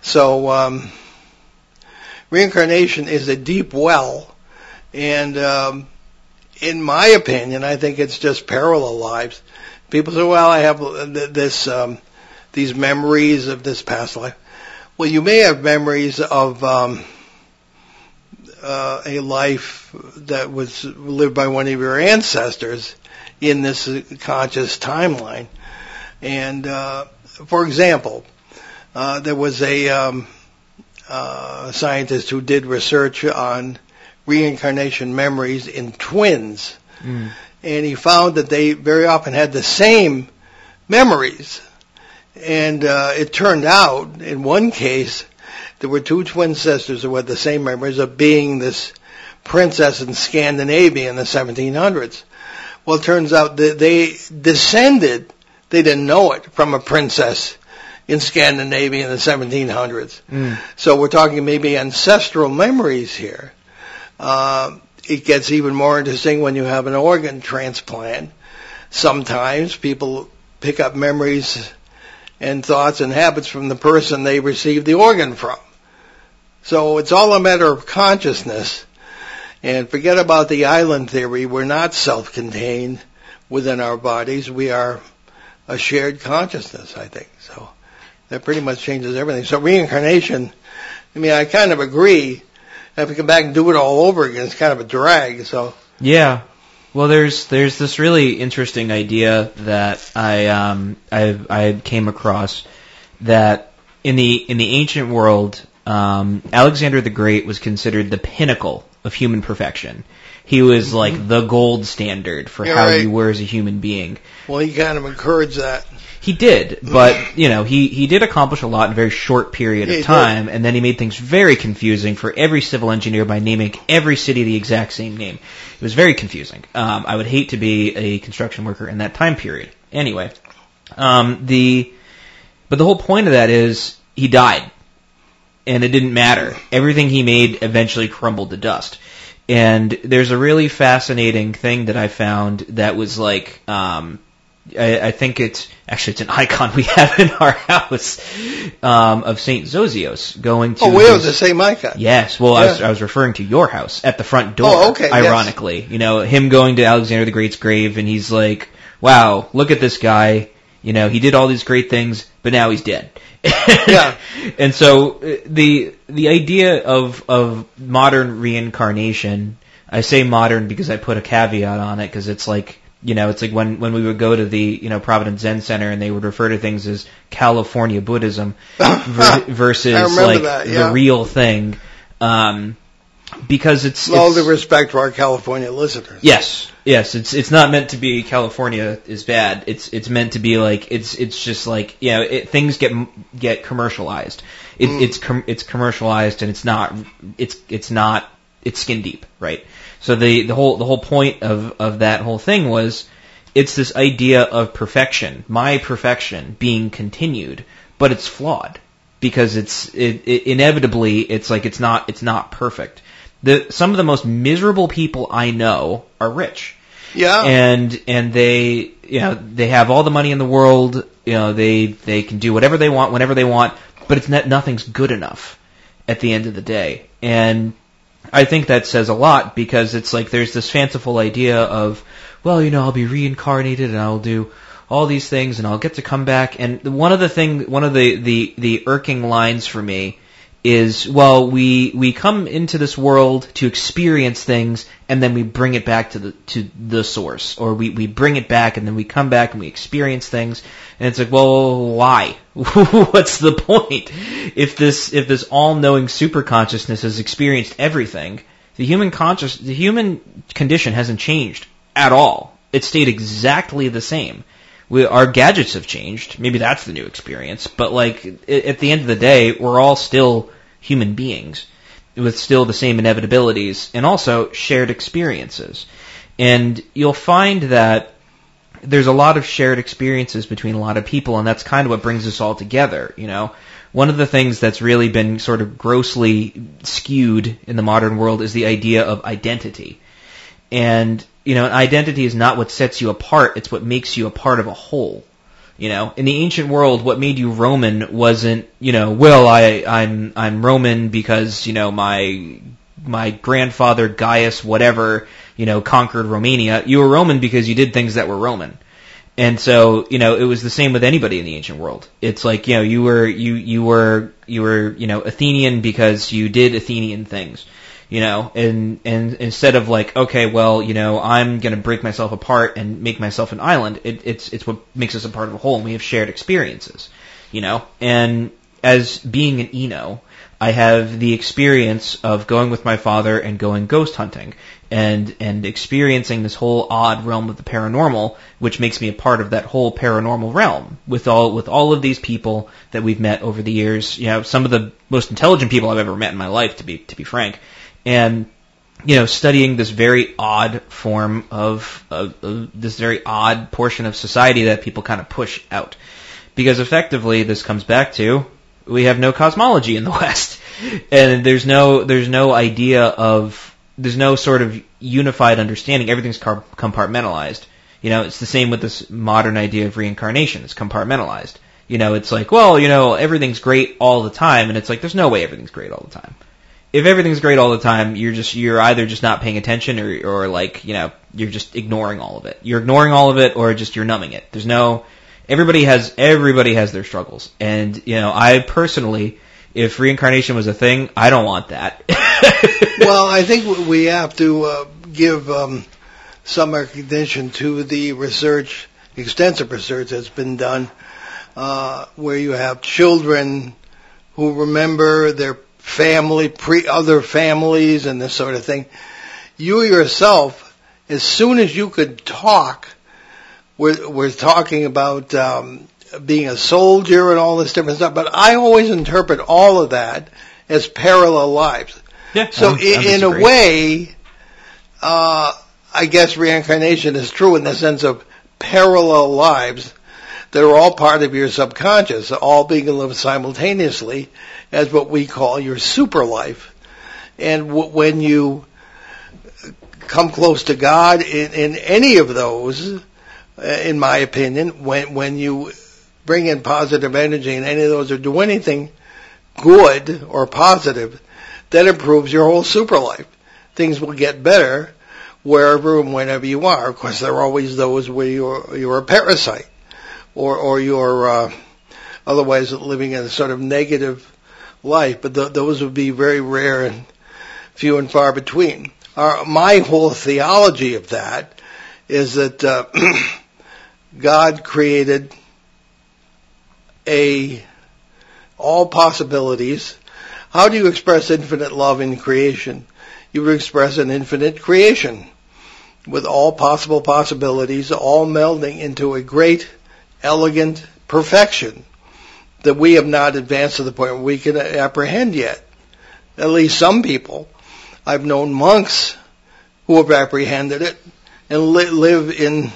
So um, reincarnation is a deep well, and um, in my opinion, I think it's just parallel lives. People say, "Well, I have this um, these memories of this past life." Well, you may have memories of um, uh, a life that was lived by one of your ancestors in this conscious timeline. And uh, for example, uh, there was a um, uh, scientist who did research on reincarnation memories in twins, Mm. And he found that they very often had the same memories. And uh, it turned out, in one case, there were two twin sisters who had the same memories of being this princess in Scandinavia in the 1700s. Well, it turns out that they descended, they didn't know it, from a princess in Scandinavia in the 1700s. Mm. So we're talking maybe ancestral memories here. Uh, it gets even more interesting when you have an organ transplant. Sometimes people pick up memories and thoughts and habits from the person they received the organ from. So it's all a matter of consciousness. And forget about the island theory. We're not self-contained within our bodies. We are a shared consciousness, I think. So that pretty much changes everything. So reincarnation, I mean, I kind of agree. Have to come back and do it all over again. It's kind of a drag. So Yeah. Well, there's there's this really interesting idea that I um I I came across that in the in the ancient world, um, Alexander the Great was considered the pinnacle of human perfection. He was like the gold standard for Yeah, how right. you were as a human being. well, he kind of encouraged that. He did, but you know, he he did accomplish a lot in a very short period Yeah, of time, and then he made things very confusing for every civil engineer by naming every city the exact same name. It was very confusing. Um, I would hate to be a construction worker in that time period. Anyway, um, the but the whole point of that is he died, and it didn't matter. Everything he made eventually crumbled to dust. And there's a really fascinating thing that I found that was like, um, I, I think it's actually it's an icon we have in our house um, of Saint Sisoes going to. Oh, we have the same icon. Yes, well, I, was, I was referring to your house at the front door. Oh, okay, yes. Ironically, you know, him going to Alexander the Great's grave, and he's like, "Wow, look at this guy. You know, he did all these great things, but now he's dead." Yeah. And so uh, the the idea of of modern reincarnation, I say modern because I put a caveat on it because it's like you know it's like when when we would go to the you know Providence Zen Center and they would refer to things as California Buddhism ver- versus like that, yeah. the real thing, um, because it's, With all due respect to our California listeners. Yes, yes. It's it's not meant to be California is bad. It's it's meant to be like it's it's just like you know it, things get get commercialized. It, Mm. It's com- it's commercialized and it's not it's it's not it's skin deep, right? So the the whole the whole point of of that whole thing was it's this idea of perfection, my perfection being continued, but it's flawed because it's it, it, inevitably it's like it's not it's not perfect. The some of the most miserable people I know are rich, Yeah. and and they you know they have all the money in the world. You know they they can do whatever they want whenever they want, but it's not nothing's good enough at the end of the day. And I think that says a lot because it's like there's this fanciful idea of, well, you know, I'll be reincarnated and I'll do all these things and I'll get to come back. And one of the thing, one of the the the irking lines for me is, well, we we come into this world to experience things and then we bring it back to the to the source, or we we bring it back and then we come back and we experience things. And it's like, well, why? What's the point? If this if this all-knowing super consciousness has experienced everything, the human conscious the human condition hasn't changed at all. It stayed exactly the same. We, our gadgets have changed. Maybe that's the new experience. But like at the end of the day, we're all still human beings with still the same inevitabilities and also shared experiences. And you'll find that there's a lot of shared experiences between a lot of people, and that's kind of what brings us all together. You know, one of the things that's really been sort of grossly skewed in the modern world is the idea of identity. And you know, an identity is not what sets you apart; it's what makes you a part of a whole. You know, in the ancient world, what made you Roman wasn't, you know, well, I, I'm, I'm Roman because, you know, my, my grandfather Gaius, whatever, you know, conquered Romania. You were Roman because you did things that were Roman. And so, you know, it was the same with anybody in the ancient world. It's like, you know, you were, you, you were, you were, you know, Athenian because you did Athenian things. You know, and, and instead of like, okay, well, you know, I'm gonna break myself apart and make myself an island, it, it's, it's what makes us a part of a whole and we have shared experiences. You know, and as being an Eno, I have the experience of going with my father and going ghost hunting and and experiencing this whole odd realm of the paranormal, which makes me a part of that whole paranormal realm with all with all of these people that we've met over the years. You know, some of the most intelligent people I've ever met in my life, to be to be frank, and you know, studying this very odd form of, this very odd portion of society that people kind of push out because effectively this comes back to we have no cosmology in the West, and there's no there's no idea of there's no sort of unified understanding. Everything's compartmentalized. You know, it's the same with this modern idea of reincarnation. It's compartmentalized. You know, it's like, well, you know, everything's great all the time, and it's like, there's no way everything's great all the time. If everything's great all the time, you're just, you're either just not paying attention or, or like, you know, you're just ignoring all of it. You're ignoring all of it or just you're numbing it. There's no, everybody has, everybody has their struggles. And, you know, I personally, if reincarnation was a thing, I don't want that. well, I think we have to uh, give um, some recognition to the research, extensive research that's been done, uh, where you have children who remember their family, pre other families, and this sort of thing. You yourself, as soon as you could talk, we're, we're talking about um, being a soldier and all this different stuff. But I always interpret all of that as parallel lives. yeah. So I don't- I in, in a way, uh, I guess reincarnation is true in the sense of parallel lives that are all part of your subconscious, all being lived simultaneously as what we call your super life. And w- when you come close to God in, in any of those, uh, in my opinion, when when you bring in positive energy in any of those or do anything good or positive, that improves your whole super life. Things will get better wherever and whenever you are. Of course, there are always those where you're you're a parasite, or or you're uh, otherwise living in a sort of negative life. But th- those would be very rare and few and far between. Our, my whole theology of that is that uh, God created a all possibilities. How do you express infinite love in creation? You would express an infinite creation with all possible possibilities, all melding into a great, elegant perfection that we have not advanced to the point where we can apprehend yet. At least some people. I've known monks who have apprehended it and li- live in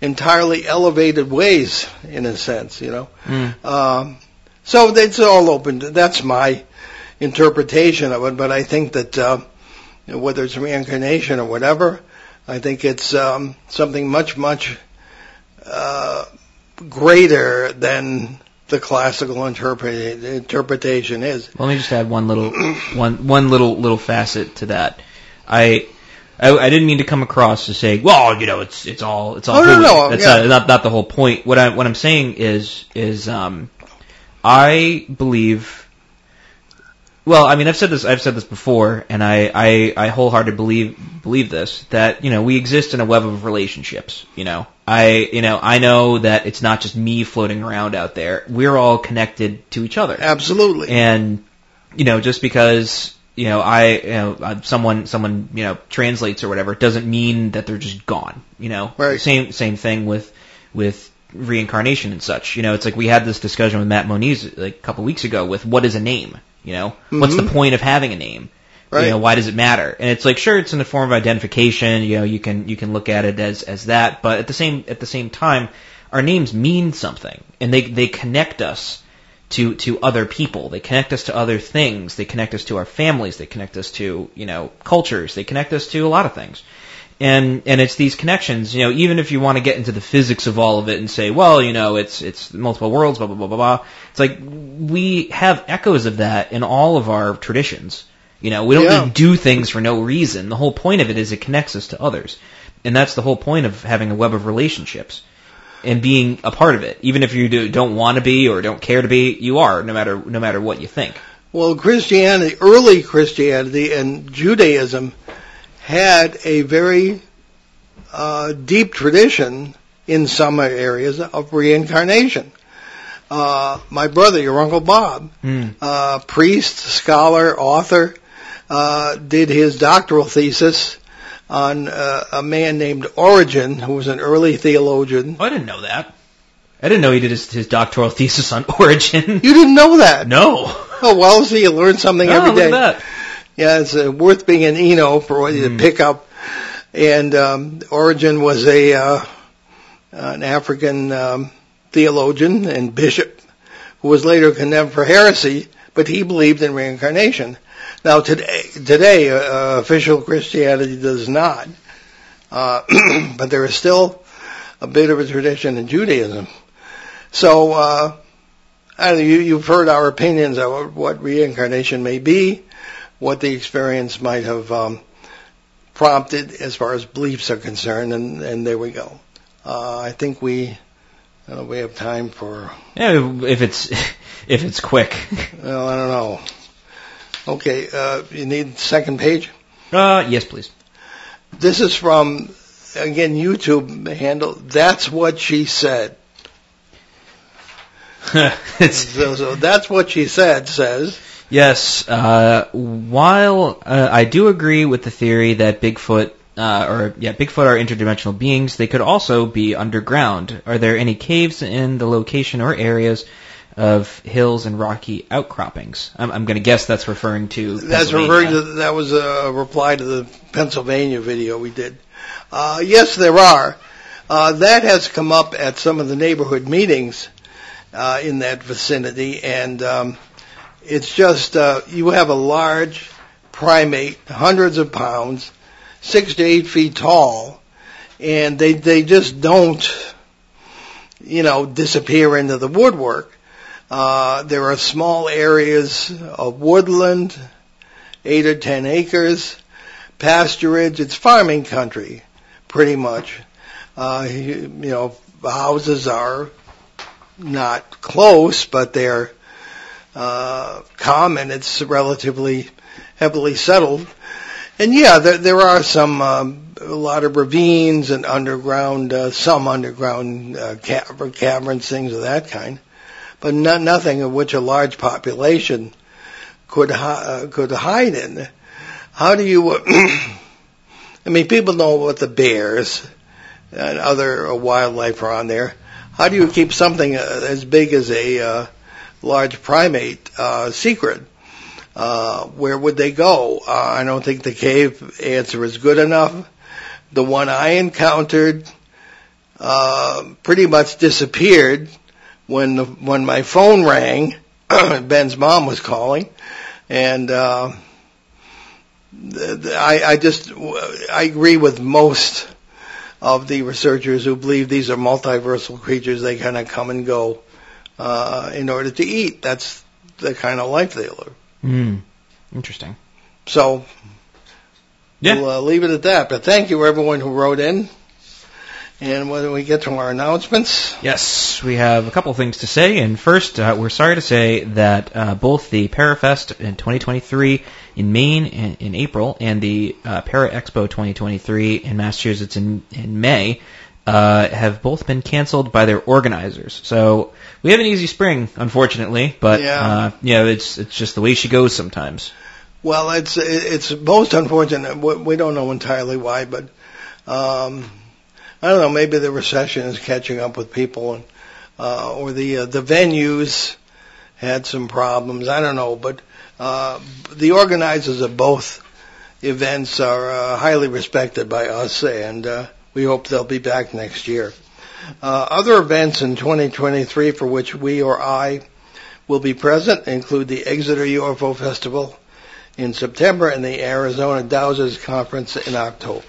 entirely elevated ways, in a sense, you know. Mm. Um, so it's all open. To, that's my interpretation of it. But I think that uh, whether it's reincarnation or whatever, I think it's um, something much, much uh, greater than the classical interpre- interpretation is. Let me just add one little one one little little facet to that. I I, I didn't mean to come across as saying, well, you know, it's it's all it's all Oh, no, no, That's yeah. not, not not the whole point. What I what I'm saying is is um I believe well, I mean, I've said this. I've said this before, and I, I, I wholeheartedly believe believe this that you know we exist in a web of relationships. You know, I you know I know that it's not just me floating around out there. We're all connected to each other. Absolutely. And you know, just because you know I you know uh, someone someone you know translates or whatever doesn't mean that they're just gone. You know, Right. same same thing with with reincarnation and such. You know, it's like we had this discussion with Matt Moniz like a couple weeks ago with what is a name. You know, what's the Mhm. point of having a name? Right. You know, why does it matter? And it's like, sure, it's in the form of identification. You know, you can you can look at it as as that, but at the same at the same time, our names mean something, and they they connect us to to other people. They connect us to other things. They connect us to our families. They connect us to you know cultures. They connect us to a lot of things. And and it's these connections, you know, even if you want to get into the physics of all of it and say, well, you know, it's it's multiple worlds, blah blah blah blah blah. It's like we have echoes of that in all of our traditions. You know, we don't Yeah. do things for no reason. The whole point of it is it connects us to others. And that's the whole point of having a web of relationships and being a part of it. Even if you do, don't want to be or don't care to be, you are, no matter no matter what you think. Well, Christianity, early Christianity and Judaism had a very uh, deep tradition in some areas of reincarnation. Uh, my brother, your Uncle Bob, Mm. uh, priest, scholar, author, uh, did his doctoral thesis on uh, a man named Origen, who was an early theologian. Oh, I didn't know that. I didn't know he did his, his doctoral thesis on Origen. You didn't know that? no. Oh, well, see, you learn something Oh, every day. at that. Yeah, it's uh, worth being an Eno for what you to pick up. And um, Origen was a uh, an African um, theologian and bishop who was later condemned for heresy, but he believed in reincarnation. Now today, today uh, official Christianity does not, uh, but there is still a bit of a tradition in Judaism. So, uh, know, you, you've heard our opinions on what reincarnation may be, what the experience might have um, prompted as far as beliefs are concerned, and, and there we go. Uh, I think we uh, we have time for. Yeah, if it's if it's quick. Well, I don't know. Okay, uh, you need the second page. Uh, yes, please. This is from again YouTube handle. That's what she said. So, so that's what she said. Says Yes, uh, while uh, I do agree with the theory that Bigfoot, uh, or yeah, Bigfoot are interdimensional beings, they could also be underground. Are there any caves in the location or areas of hills and rocky outcroppings? I'm, I'm going to guess that's referring to. that's referring to that was a reply to the Pennsylvania video we did. Uh, yes, there are. Uh, that has come up at some of the neighborhood meetings uh, in that vicinity, and um, it's just uh, you have a large primate, hundreds of pounds, six to eight feet tall, and they they just don't, you know, disappear into the woodwork. Uh, there are small areas of woodland, eight or ten acres, pasturage. It's farming country, pretty much. Uh, you, you know, houses are not close, but they're uh, common. It's relatively heavily settled. And yeah, there, there are some, um, a lot of ravines and underground, uh, some underground uh, caver- caverns, things of that kind, but no, nothing of which a large population could uh, could hide in. How do you? I mean, people know what the bears and other wildlife are on there. How do you keep something uh, as big as a uh, large primate uh, secret? Uh, where would they go? Uh, I don't think the cave answer is good enough. The one I encountered uh, pretty much disappeared when the, when my phone rang. Ben's mom was calling, and uh, the, the, I, I just I agree with most of the researchers who believe these are multiversal creatures. They kind of come and go uh, in order to eat. That's the kind of life they live. Hmm. Interesting. So Yeah. we'll uh, leave it at that. But thank you everyone who wrote in. And when we get to our announcements, Yes, we have a couple things to say. And first, uh, we're sorry to say that uh, both the Parafest in 2023 in Maine in, in April and the uh, Para Expo 2023 in Massachusetts in, in May uh, have both been canceled by their organizers. So we have an easy spring, unfortunately. But Yeah. uh, yeah, it's it's just the way she goes sometimes. well, it's it's most unfortunate. We we don't know entirely why, but um, I don't know. Maybe the recession is catching up with people, and uh, or the uh, the venues had some problems. I don't know, but uh, the organizers of both events are uh, highly respected by us, and uh, we hope they'll be back next year. Uh, other events in 2023 for which we or I will be present include the Exeter UFO Festival in September and the Arizona Dowsers Conference in October.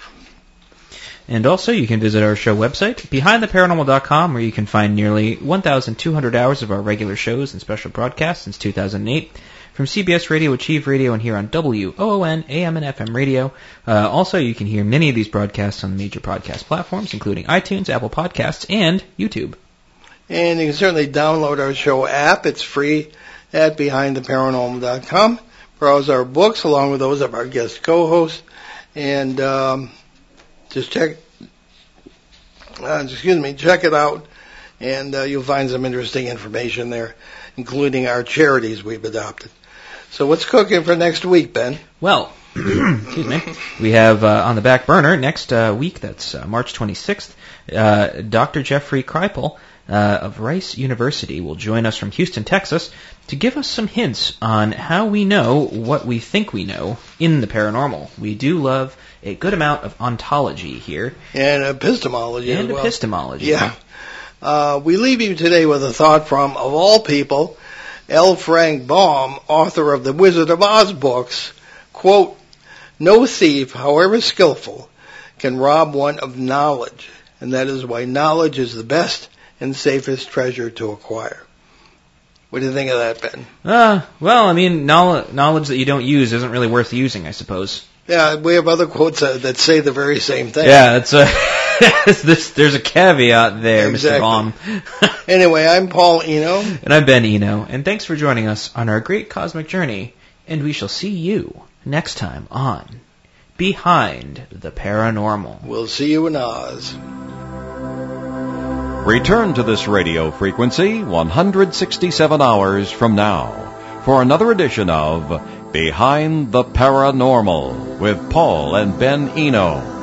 And also, you can visit our show website, behindtheparanormal.com, where you can find nearly 1,200 hours of our regular shows and special broadcasts since 2008 from CBS Radio, Achieve Radio, and here on WOON, AM and FM radio. Uh, also, you can hear many of these broadcasts on the major podcast platforms, including iTunes, Apple Podcasts, and YouTube. And you can certainly download our show app. It's free at behindtheparanormal.com. Browse our books along with those of our guest co-hosts. And um, just check, uh, excuse me, check it out. And uh, you'll find some interesting information there, including our charities we've adopted. So what's cooking for next week, Ben? Well, excuse me. We have uh, on the back burner next uh, week, that's uh, March 26th, uh, Dr. Jeffrey Kripal uh, of Rice University will join us from Houston, Texas, to give us some hints on how we know what we think we know in the paranormal. We do love a good amount of ontology here And epistemology and as well. epistemology. Yeah. Uh, we leave you today with a thought from, of all people, L. Frank Baum, author of the Wizard of Oz books. Quote, no thief, however skillful, can rob one of knowledge, and that is why knowledge is the best and safest treasure to acquire. What do you think of that, Ben? Uh, well, I mean, knowledge, knowledge that you don't use isn't really worth using, I suppose. Yeah, we have other quotes uh, that say the very same thing. Yeah, that's a, there's, there's a caveat there, Exactly. Mr. Baum. Anyway, I'm Paul Eno. and I'm Ben Eno, and thanks for joining us on our great cosmic journey, and we shall see you next time on Behind the Paranormal. We'll see you in Oz. Return to this radio frequency 167 hours from now for another edition of Behind the Paranormal with Paul and Ben Eno.